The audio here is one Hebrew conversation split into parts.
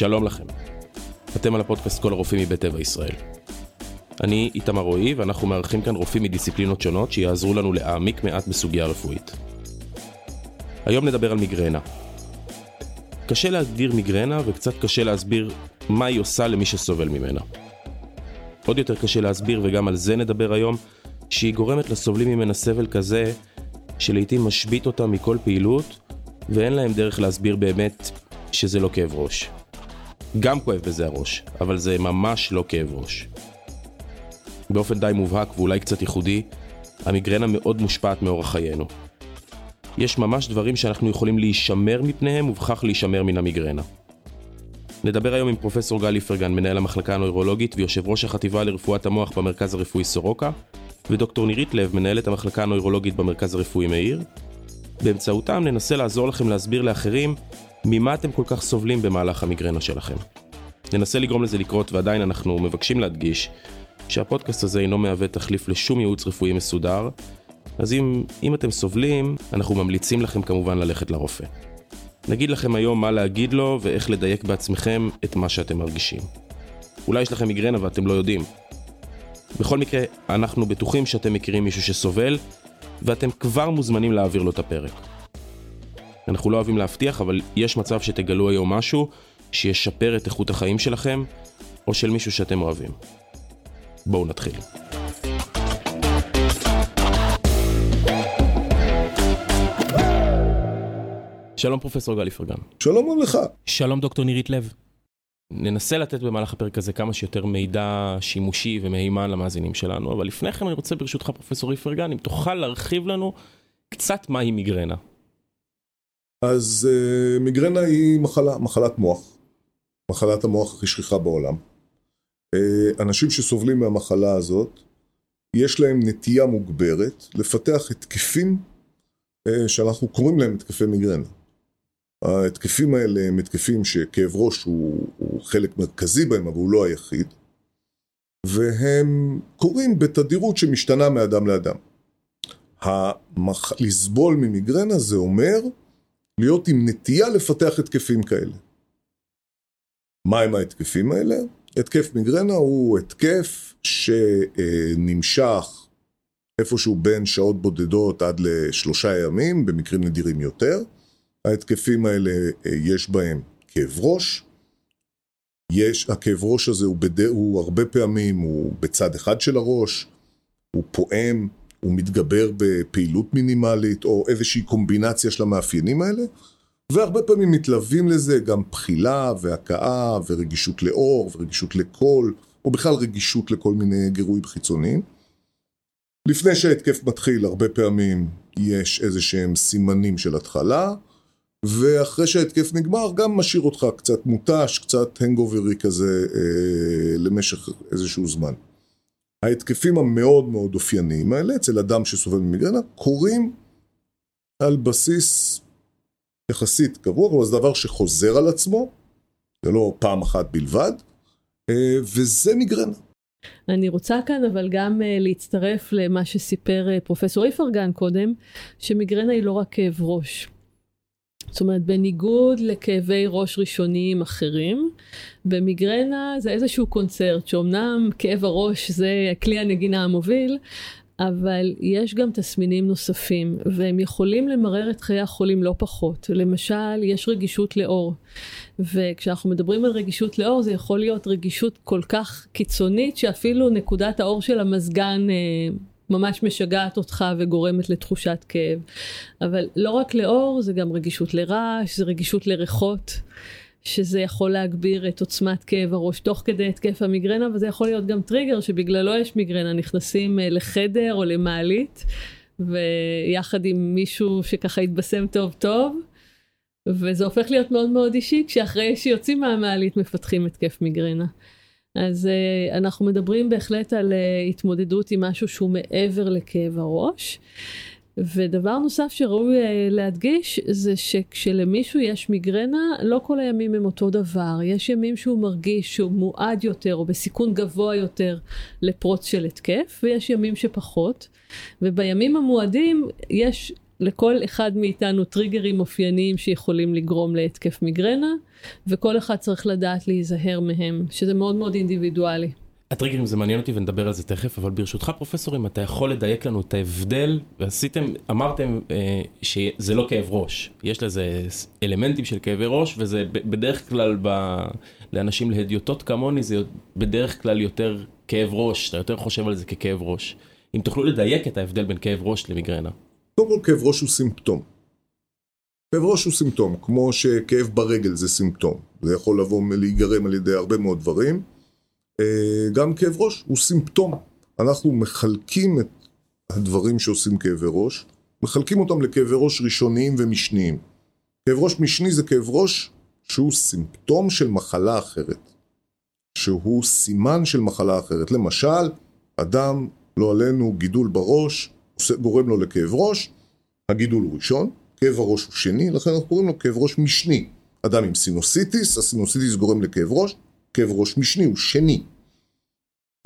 שלום לכם. אתם על הפודקאסט כל הרופאים מבית טבע ישראל. אני איתמר רועי ואנחנו מארחים כאן רופאים מדיסציפלינות שונות שיעזרו לנו להעמיק מעט בסוגיה רפואית. היום נדבר על מיגרנה. קשה להגדיר מיגרנה וקצת קשה להסביר מה היא עושה למי שסובל ממנה. עוד יותר קשה להסביר, וגם על זה נדבר היום, שהיא גורמת לסובלים ממנה סבל כזה, שלעיתים משבית אותם מכל פעילות, ואין להם דרך להסביר באמת שזה לא כאב ראש. גם כואב בזה הראש, אבל זה ממש לא כאב ראש. באופן די מובהק ואולי קצת ייחודי, המיגרנה מאוד מושפעת מאורח חיינו. יש ממש דברים שאנחנו יכולים להישמר מפניהם ובכך להישמר מן המיגרנה. נדבר היום עם פרופסור גל איפרגן, מנהל המחלקה הנוירולוגית ויושב ראש החטיבה לרפואת המוח במרכז הרפואי סורוקה, ודוקטור נירית לב, מנהלת המחלקה הנוירולוגית במרכז הרפואי מאיר. באמצעותם ננסה לעזור לכם להסביר לאחרים ממה אתם כל כך סובלים במהלך המיגרנה שלכם. ננסה לגרום לזה לקרות ועדיין אנחנו מבקשים להדגיש שהפודקאסט הזה אינו מהווה תחליף לשום ייעוץ רפואי מסודר, אז אם, אם אתם סובלים, אנחנו ממליצים לכם כמובן ללכת לרופא. נגיד לכם היום מה להגיד לו ואיך לדייק בעצמכם את מה שאתם מרגישים. אולי יש לכם מיגרנה ואתם לא יודעים. בכל מקרה, אנחנו בטוחים שאתם מכירים מישהו שסובל, ואתם כבר מוזמנים להעביר לו את הפרק. אנחנו לא אוהבים להבטיח, אבל יש מצב שתגלו היום משהו שישפר את איכות החיים שלכם, או של מישהו שאתם אוהבים. בואו נתחיל. שלום פרופסור גל איפרגן. שלום גם לך. שלום דוקטור נירית לב. ננסה לתת במהלך הפרק הזה כמה שיותר מידע שימושי ומהימן למאזינים שלנו, אבל לפני כן אני רוצה ברשותך פרופסור איפרגן, אם תוכל להרחיב לנו קצת מהי מיגרנה. אז uh, מיגרנה היא מחלה, מחלת מוח. מחלת המוח הכי שכיחה בעולם. Uh, אנשים שסובלים מהמחלה הזאת, יש להם נטייה מוגברת לפתח התקפים uh, שאנחנו קוראים להם התקפי מיגרנה. ההתקפים האלה הם התקפים שכאב ראש הוא, הוא חלק מרכזי בהם, אבל הוא לא היחיד, והם קורים בתדירות שמשתנה מאדם לאדם. המח... לסבול ממיגרנה זה אומר להיות עם נטייה לפתח התקפים כאלה. מהם ההתקפים האלה? התקף מיגרנה הוא התקף שנמשך איפשהו בין שעות בודדות עד לשלושה ימים, במקרים נדירים יותר. ההתקפים האלה יש בהם כאב ראש, יש, הכאב ראש הזה הוא, בד... הוא הרבה פעמים, הוא בצד אחד של הראש, הוא פועם, הוא מתגבר בפעילות מינימלית או איזושהי קומבינציה של המאפיינים האלה, והרבה פעמים מתלווים לזה גם בחילה והכאה ורגישות לאור ורגישות לקול, או בכלל רגישות לכל מיני גירויים חיצוניים. לפני שההתקף מתחיל, הרבה פעמים יש איזה שהם סימנים של התחלה, ואחרי שההתקף נגמר גם משאיר אותך קצת מותש, קצת הנגוברי כזה אה, למשך איזשהו זמן. ההתקפים המאוד מאוד אופייניים האלה אצל אדם שסובל ממיגרנה קורים על בסיס יחסית קבוע, כלומר זה דבר שחוזר על עצמו, זה לא פעם אחת בלבד, אה, וזה מיגרנה. אני רוצה כאן אבל גם uh, להצטרף למה שסיפר uh, פרופסור איפרגן קודם, שמיגרנה היא לא רק כאב ראש. זאת אומרת, בניגוד לכאבי ראש ראשוניים אחרים, במיגרנה זה איזשהו קונצרט, שאומנם כאב הראש זה כלי הנגינה המוביל, אבל יש גם תסמינים נוספים, והם יכולים למרר את חיי החולים לא פחות. למשל, יש רגישות לאור, וכשאנחנו מדברים על רגישות לאור, זה יכול להיות רגישות כל כך קיצונית, שאפילו נקודת האור של המזגן אה, ממש משגעת אותך וגורמת לתחושת כאב. אבל לא רק לאור, זה גם רגישות לרעש, זה רגישות לריחות. שזה יכול להגביר את עוצמת כאב הראש תוך כדי התקף המיגרנה, וזה יכול להיות גם טריגר שבגללו יש מיגרנה, נכנסים אה, לחדר או למעלית, ויחד עם מישהו שככה התבשם טוב טוב, וזה הופך להיות מאוד מאוד אישי, כשאחרי שיוצאים מהמעלית מפתחים התקף מיגרנה. אז uh, אנחנו מדברים בהחלט על uh, התמודדות עם משהו שהוא מעבר לכאב הראש. ודבר נוסף שראוי uh, להדגיש זה שכשלמישהו יש מיגרנה, לא כל הימים הם אותו דבר. יש ימים שהוא מרגיש שהוא מועד יותר או בסיכון גבוה יותר לפרוץ של התקף, ויש ימים שפחות. ובימים המועדים יש לכל אחד מאיתנו טריגרים אופייניים שיכולים לגרום להתקף מיגרנה, וכל אחד צריך לדעת להיזהר מהם, שזה מאוד מאוד אינדיבידואלי. הטריגרים זה מעניין אותי ונדבר על זה תכף, אבל ברשותך פרופסור, אם אתה יכול לדייק לנו את ההבדל, ועשיתם, אמרתם אה, שזה לא כאב ראש, יש לזה אלמנטים של כאבי ראש, וזה בדרך כלל ב, לאנשים להדיוטות כמוני, זה בדרך כלל יותר כאב ראש, אתה יותר חושב על זה ככאב ראש. אם תוכלו לדייק את ההבדל בין כאב ראש למיגרנה. קודם כל כאב ראש הוא סימפטום. כאב ראש הוא סימפטום, כמו שכאב ברגל זה סימפטום. זה יכול לבוא להיגרם על ידי הרבה מאוד דברים. אה, גם כאב ראש הוא סימפטום. אנחנו מחלקים את הדברים שעושים כאבי ראש, מחלקים אותם לכאבי ראש ראשוניים ומשניים. כאב ראש משני זה כאב ראש שהוא סימפטום של מחלה אחרת. שהוא סימן של מחלה אחרת. למשל, אדם, לא עלינו, גידול בראש, גורם לו לכאב ראש, הגידול הוא ראשון, כאב הראש הוא שני, לכן אנחנו קוראים לו כאב ראש משני. אדם עם סינוסיטיס, הסינוסיטיס גורם לכאב ראש, כאב ראש משני הוא שני.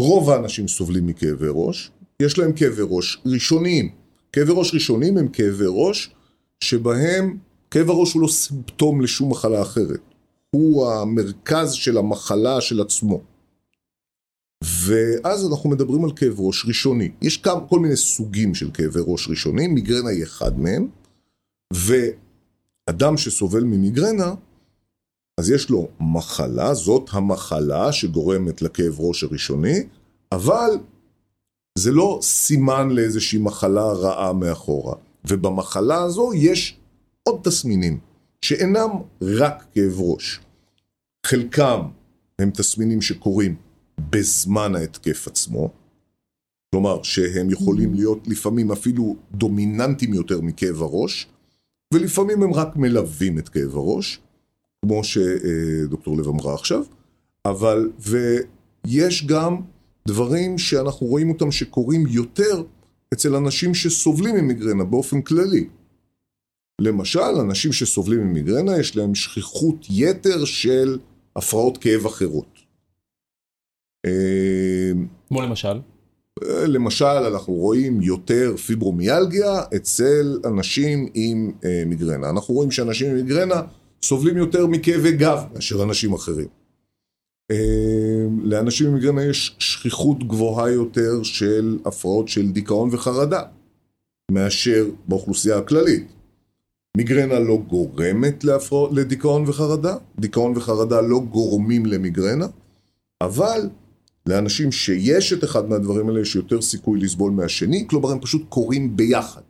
רוב האנשים סובלים מכאבי ראש, יש להם כאבי ראש ראשוניים. כאבי ראש ראשוניים הם כאבי ראש שבהם כאב הראש הוא לא סימפטום לשום מחלה אחרת. הוא המרכז של המחלה של עצמו. ואז אנחנו מדברים על כאב ראש ראשוני. יש כמה, כל מיני סוגים של כאבי ראש ראשונים, מיגרנה היא אחד מהם, ואדם שסובל ממיגרנה, אז יש לו מחלה, זאת המחלה שגורמת לכאב ראש הראשוני, אבל זה לא סימן לאיזושהי מחלה רעה מאחורה. ובמחלה הזו יש עוד תסמינים, שאינם רק כאב ראש. חלקם הם תסמינים שקורים בזמן ההתקף עצמו, כלומר שהם יכולים mm-hmm. להיות לפעמים אפילו דומיננטיים יותר מכאב הראש, ולפעמים הם רק מלווים את כאב הראש, כמו שדוקטור לב אמרה עכשיו, אבל, ויש גם דברים שאנחנו רואים אותם שקורים יותר אצל אנשים שסובלים ממיגרנה באופן כללי. למשל, אנשים שסובלים ממיגרנה יש להם שכיחות יתר של הפרעות כאב אחרות. כמו למשל? למשל, אנחנו רואים יותר פיברומיאלגיה אצל אנשים עם אה, מיגרנה. אנחנו רואים שאנשים עם מיגרנה סובלים יותר מכאבי גב מאשר אנשים אחרים. אה, לאנשים עם מיגרנה יש שכיחות גבוהה יותר של הפרעות של דיכאון וחרדה מאשר באוכלוסייה הכללית. מיגרנה לא גורמת להפרעות, לדיכאון וחרדה, דיכאון וחרדה לא גורמים למיגרנה, אבל לאנשים שיש את אחד מהדברים האלה יש יותר סיכוי לסבול מהשני, כלומר הם פשוט קורים ביחד.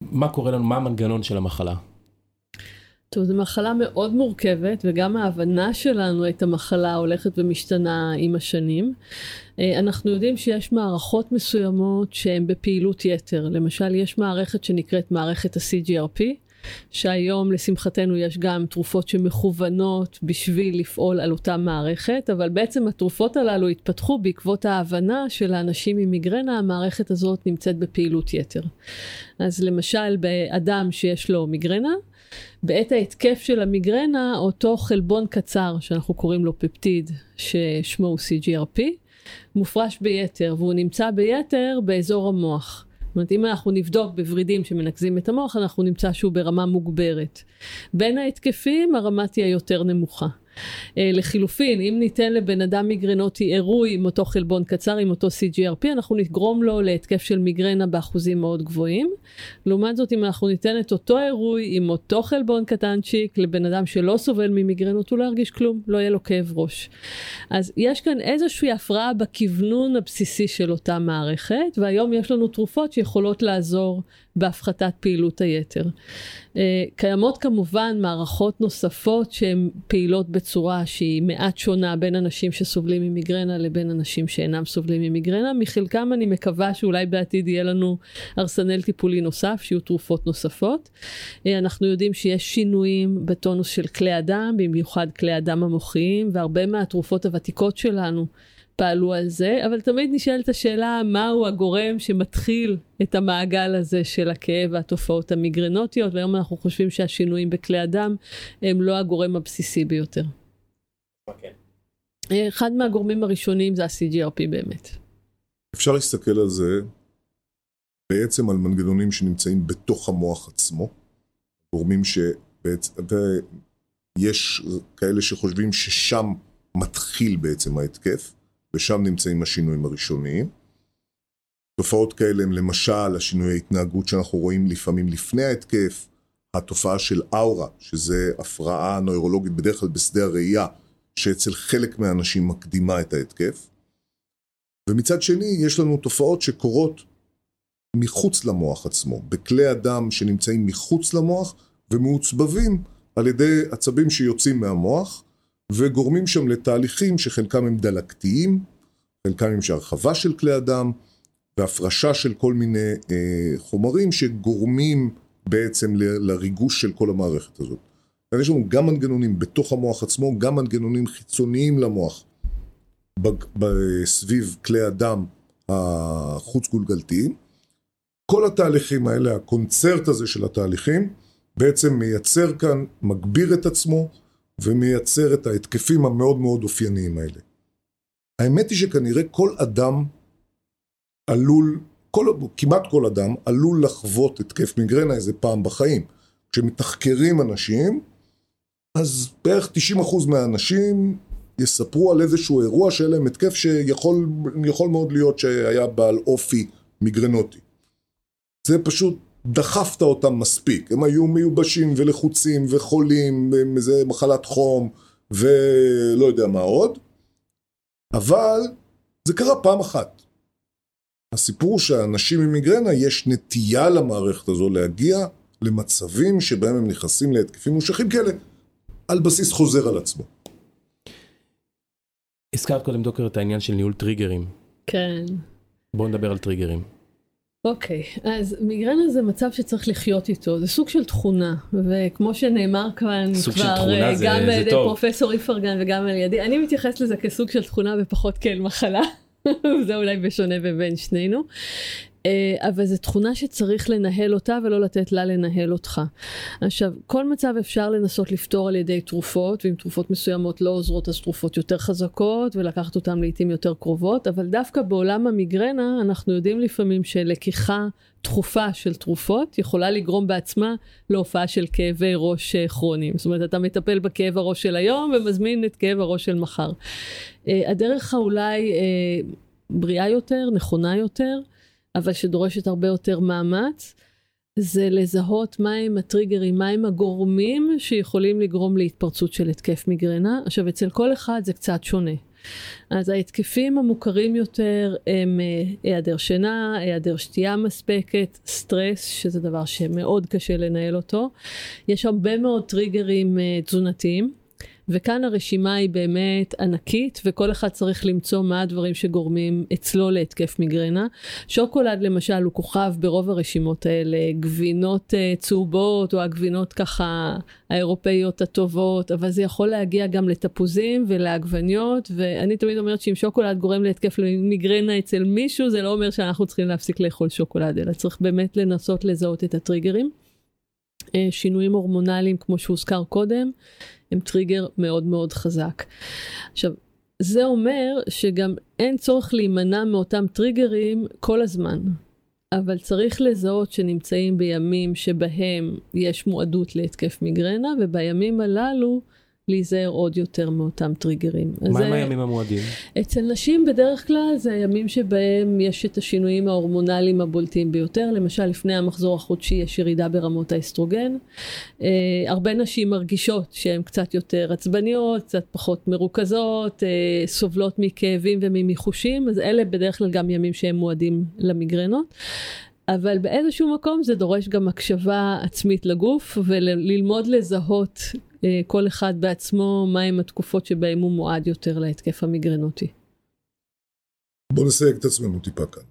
מה קורה לנו, מה המנגנון של המחלה? טוב, זו מחלה מאוד מורכבת, וגם ההבנה שלנו את המחלה הולכת ומשתנה עם השנים. אה, אנחנו יודעים שיש מערכות מסוימות שהן בפעילות יתר. למשל, יש מערכת שנקראת מערכת ה-CGRP, שהיום לשמחתנו יש גם תרופות שמכוונות בשביל לפעול על אותה מערכת, אבל בעצם התרופות הללו התפתחו בעקבות ההבנה של האנשים עם מיגרנה, המערכת הזאת נמצאת בפעילות יתר. אז למשל, באדם שיש לו מיגרנה, בעת ההתקף של המיגרנה, אותו חלבון קצר, שאנחנו קוראים לו פפטיד, ששמו הוא CGRP, מופרש ביתר, והוא נמצא ביתר באזור המוח. זאת אומרת, אם אנחנו נבדוק בוורידים שמנקזים את המוח, אנחנו נמצא שהוא ברמה מוגברת. בין ההתקפים, הרמה תהיה יותר נמוכה. אה, לחילופין, אם ניתן לבן אדם מיגרנוטי עירוי עם אותו חלבון קצר, עם אותו CGRP, אנחנו נגרום לו להתקף של מיגרנה באחוזים מאוד גבוהים. לעומת זאת, אם אנחנו ניתן את אותו עירוי עם אותו חלבון קטנצ'יק לבן אדם שלא סובל ממיגרנות, הוא לא ירגיש כלום, לא יהיה לו כאב ראש. אז יש כאן איזושהי הפרעה בכוונון הבסיסי של אותה מערכת, והיום יש לנו תרופות שיכולות לעזור בהפחתת פעילות היתר. אה, קיימות כמובן מערכות נוספות שהן פעילות בצורה שהיא מעט שונה בין אנשים שסובלים ממיגרנה לבין אנשים שאינם סובלים ממיגרנה. מחלקם אני מקווה שאולי בעתיד יהיה לנו ארסנל טיפולי נוסף, שיהיו תרופות נוספות. אה, אנחנו יודעים שיש שינויים בטונוס של כלי הדם, במיוחד כלי הדם המוחיים, והרבה מהתרופות הוותיקות שלנו פעלו על זה, אבל תמיד נשאלת השאלה מהו הגורם שמתחיל את המעגל הזה של הכאב והתופעות המיגרנוטיות, והיום אנחנו חושבים שהשינויים בכלי הדם הם לא הגורם הבסיסי ביותר. Okay. אוקיי. אחד מהגורמים הראשונים זה ה-CGRP באמת. אפשר להסתכל על זה בעצם על מנגנונים שנמצאים בתוך המוח עצמו, גורמים שבעצם, ויש כאלה שחושבים ששם מתחיל בעצם ההתקף, ושם נמצאים השינויים הראשוניים. תופעות כאלה הם למשל השינוי ההתנהגות שאנחנו רואים לפעמים לפני ההתקף, התופעה של אאורה, שזה הפרעה נוירולוגית בדרך כלל בשדה הראייה, שאצל חלק מהאנשים מקדימה את ההתקף. ומצד שני, יש לנו תופעות שקורות מחוץ למוח עצמו, בכלי הדם שנמצאים מחוץ למוח ומעוצבבים על ידי עצבים שיוצאים מהמוח וגורמים שם לתהליכים שחלקם הם דלקתיים, חלקם הם שהרחבה של כלי הדם והפרשה של כל מיני אה, חומרים שגורמים בעצם לריגוש של כל המערכת הזאת. אז יש לנו גם מנגנונים בתוך המוח עצמו, גם מנגנונים חיצוניים למוח סביב כלי הדם החוץ גולגלתיים. כל התהליכים האלה, הקונצרט הזה של התהליכים, בעצם מייצר כאן, מגביר את עצמו ומייצר את ההתקפים המאוד מאוד אופייניים האלה. האמת היא שכנראה כל אדם עלול, כל, כמעט כל אדם עלול לחוות התקף מיגרנה איזה פעם בחיים. כשמתחקרים אנשים, אז בערך 90% מהאנשים יספרו על איזשהו אירוע שהיה להם התקף שיכול מאוד להיות שהיה בעל אופי מיגרנוטי. זה פשוט דחפת אותם מספיק, הם היו מיובשים ולחוצים וחולים, איזה מחלת חום ולא יודע מה עוד, אבל זה קרה פעם אחת. הסיפור שאנשים עם מיגרנה יש נטייה למערכת הזו להגיע למצבים שבהם הם נכנסים להתקפים מושכים כאלה על בסיס חוזר על עצמו. הזכרת קודם דוקר את העניין של ניהול טריגרים. כן. בואו נדבר על טריגרים. אוקיי, okay, אז מיגרנה זה מצב שצריך לחיות איתו, זה סוג של תכונה, וכמו שנאמר כאן כבר תכונה, גם על ידי פרופסור איפרגן וגם על ידי, אני מתייחסת לזה כסוג של תכונה ופחות כאל מחלה, זה אולי בשונה ובין שנינו. אה, אבל זו תכונה שצריך לנהל אותה ולא לתת לה לנהל אותך. עכשיו, כל מצב אפשר לנסות לפתור על ידי תרופות, ואם תרופות מסוימות לא עוזרות אז תרופות יותר חזקות, ולקחת אותן לעיתים יותר קרובות, אבל דווקא בעולם המיגרנה אנחנו יודעים לפעמים שלקיחה תכופה של תרופות יכולה לגרום בעצמה להופעה של כאבי ראש אה, כרוניים. זאת אומרת, אתה מטפל בכאב הראש של היום ומזמין את כאב הראש של מחר. אה, הדרך האולי בריאה יותר, נכונה יותר, אבל שדורשת הרבה יותר מאמץ, זה לזהות מהם הטריגרים, מהם הגורמים שיכולים לגרום להתפרצות של התקף מיגרנה. עכשיו, אצל כל אחד זה קצת שונה. אז ההתקפים המוכרים יותר הם אה, היעדר שינה, היעדר שתייה מספקת, סטרס, שזה דבר שמאוד קשה לנהל אותו. יש הרבה מאוד טריגרים אה, תזונתיים. וכאן הרשימה היא באמת ענקית, וכל אחד צריך למצוא מה הדברים שגורמים אצלו להתקף מיגרנה. שוקולד למשל הוא כוכב ברוב הרשימות האלה, גבינות uh, צהובות, או הגבינות ככה האירופאיות הטובות, אבל זה יכול להגיע גם לתפוזים ולעגבניות, ואני תמיד אומרת שאם שוקולד גורם להתקף מיגרנה אצל מישהו, זה לא אומר שאנחנו צריכים להפסיק לאכול שוקולד, אלא צריך באמת לנסות לזהות את הטריגרים. אה, שינויים הורמונליים כמו שהוזכר קודם הם טריגר מאוד מאוד חזק. עכשיו זה אומר שגם אין צורך להימנע מאותם טריגרים כל הזמן. אבל צריך לזהות שנמצאים בימים שבהם יש מועדות להתקף מיגרנה ובימים הללו להיזהר עוד יותר מאותם טריגרים. מה עם הימים המועדים? אצל נשים בדרך כלל זה הימים שבהם יש את השינויים ההורמונליים הבולטים ביותר, למשל לפני המחזור החודשי יש ירידה ברמות האסטרוגן. Uh, הרבה נשים מרגישות שהן קצת יותר עצבניות, קצת פחות מרוכזות, uh, סובלות מכאבים וממיחושים, אז אלה בדרך כלל גם ימים שהם מועדים למיגרנות. אבל באיזשהו מקום זה דורש גם הקשבה עצמית לגוף וללמוד לזהות אה, כל אחד בעצמו מהם התקופות שבהם הוא מועד יותר להתקף המיגרנוטי. בוא נסייג את עצמנו טיפה כאן.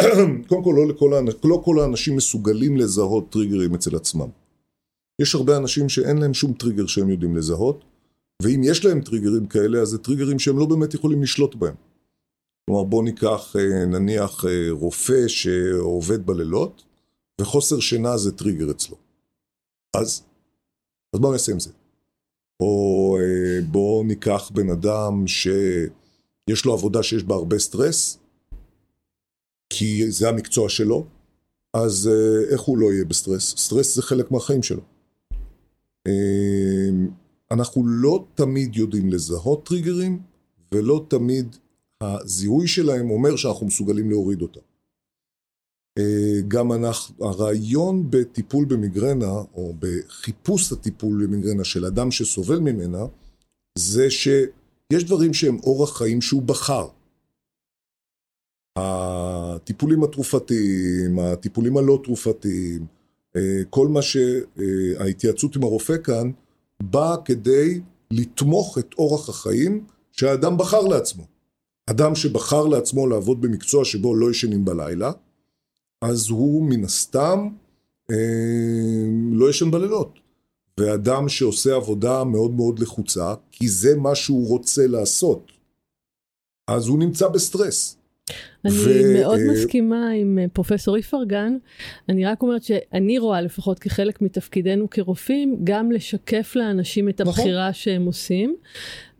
קודם כל, לא, לכל האנ... לא כל האנשים מסוגלים לזהות טריגרים אצל עצמם. יש הרבה אנשים שאין להם שום טריגר שהם יודעים לזהות, ואם יש להם טריגרים כאלה, אז זה טריגרים שהם לא באמת יכולים לשלוט בהם. כלומר, בוא ניקח אה, נניח אה, רופא שעובד בלילות, וחוסר שינה זה טריגר אצלו. אז, אז בואו נעשה עם זה. או אה, בואו ניקח בן אדם שיש לו עבודה שיש בה הרבה סטרס, כי זה המקצוע שלו, אז אה, איך הוא לא יהיה בסטרס? סטרס זה חלק מהחיים שלו. אה, אנחנו לא תמיד יודעים לזהות טריגרים, ולא תמיד הזיהוי שלהם אומר שאנחנו מסוגלים להוריד אותם. אה, גם אנחנו, הרעיון בטיפול במיגרנה, או בחיפוש הטיפול במיגרנה של אדם שסובל ממנה, זה שיש דברים שהם אורח חיים שהוא בחר. הטיפולים התרופתיים, הטיפולים הלא תרופתיים, אה, כל מה שההתייעצות עם הרופא כאן, בא כדי לתמוך את אורח החיים שהאדם בחר לעצמו. אדם שבחר לעצמו לעבוד במקצוע שבו לא ישנים בלילה, אז הוא מן הסתם אה, לא ישן בלילות. ואדם שעושה עבודה מאוד מאוד לחוצה, כי זה מה שהוא רוצה לעשות, אז הוא נמצא בסטרס. אני ו... מאוד uh... מסכימה עם אה, פרופסור איפרגן. אני רק אומרת שאני רואה לפחות כחלק מתפקידנו כרופאים, גם לשקף לאנשים את נכון. הבחירה נכון. שהם עושים.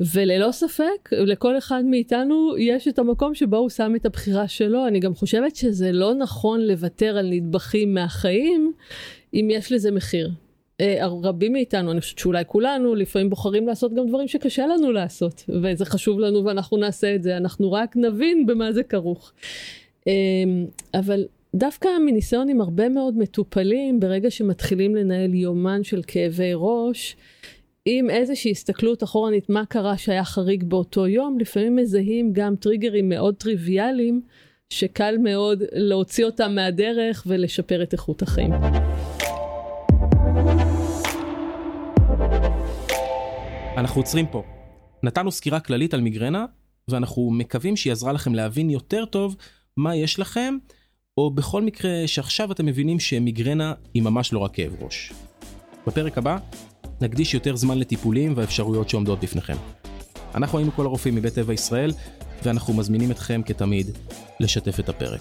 וללא ספק, לכל אחד מאיתנו יש את המקום שבו הוא שם את הבחירה שלו. אני גם חושבת שזה לא נכון לוותר על נדבכים מהחיים, אם יש לזה מחיר. אה, רבים מאיתנו, אני חושבת שאולי כולנו, לפעמים בוחרים לעשות גם דברים שקשה לנו לעשות, וזה חשוב לנו ואנחנו נעשה את זה, אנחנו רק נבין במה זה כרוך. אמ, אבל דווקא מניסיון עם הרבה מאוד מטופלים, ברגע שמתחילים לנהל יומן של כאבי ראש, עם איזושהי הסתכלות אחורנית מה קרה שהיה חריג באותו יום, לפעמים מזהים גם טריגרים מאוד טריוויאליים, שקל מאוד להוציא אותם מהדרך ולשפר את איכות החיים. אנחנו עוצרים פה. נתנו סקירה כללית על מיגרנה, ואנחנו מקווים שהיא עזרה לכם להבין יותר טוב מה יש לכם, או בכל מקרה שעכשיו אתם מבינים שמיגרנה היא ממש לא רק כאב ראש. בפרק הבא נקדיש יותר זמן לטיפולים והאפשרויות שעומדות בפניכם. אנחנו היינו כל הרופאים מבית טבע ישראל, ואנחנו מזמינים אתכם כתמיד לשתף את הפרק.